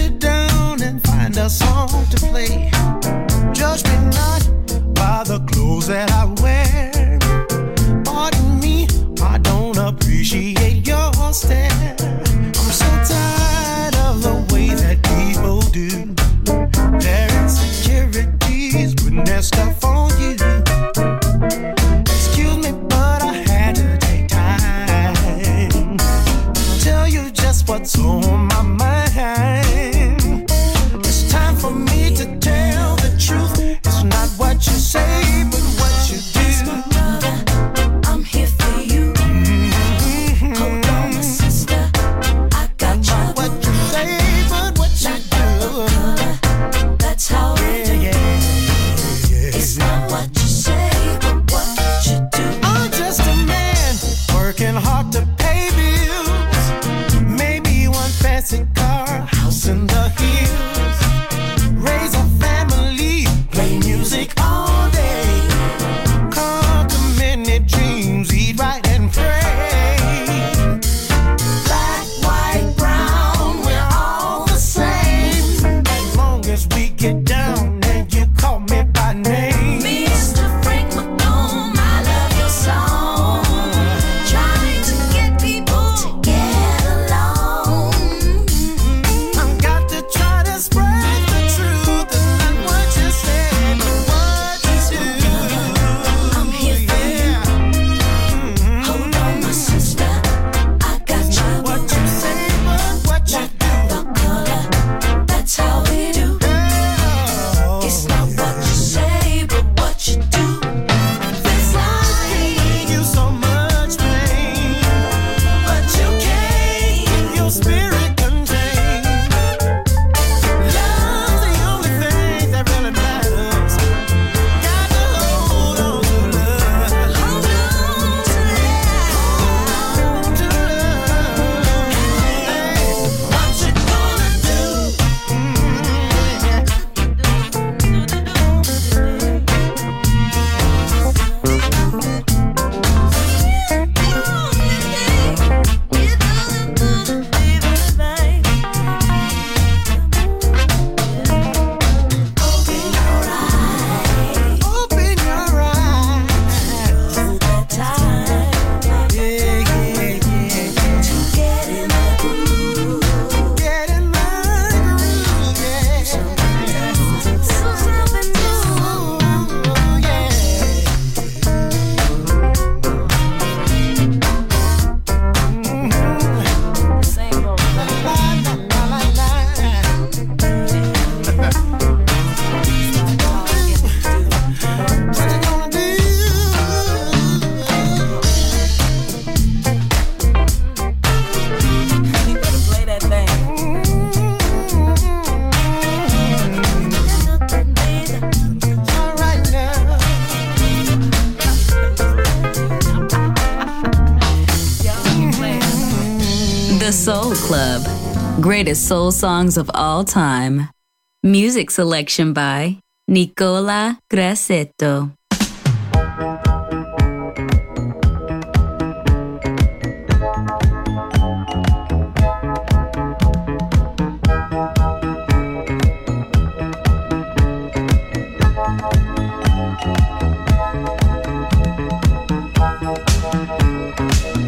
Sit down and find a song to play. Judge me not by the clothes that I wear. Pardon me, I don't appreciate your stare. Greatest soul songs of all time. Music selection by Nicola Grassetto. When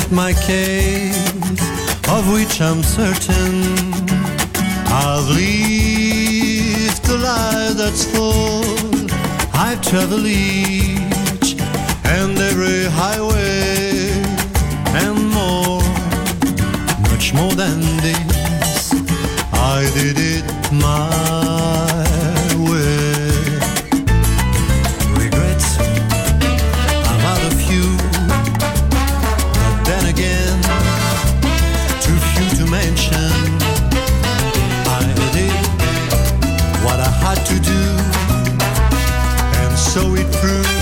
state my case, of which I'm certain. I've lived a life that's full. I've traveled each and every highway to do, and so it proved.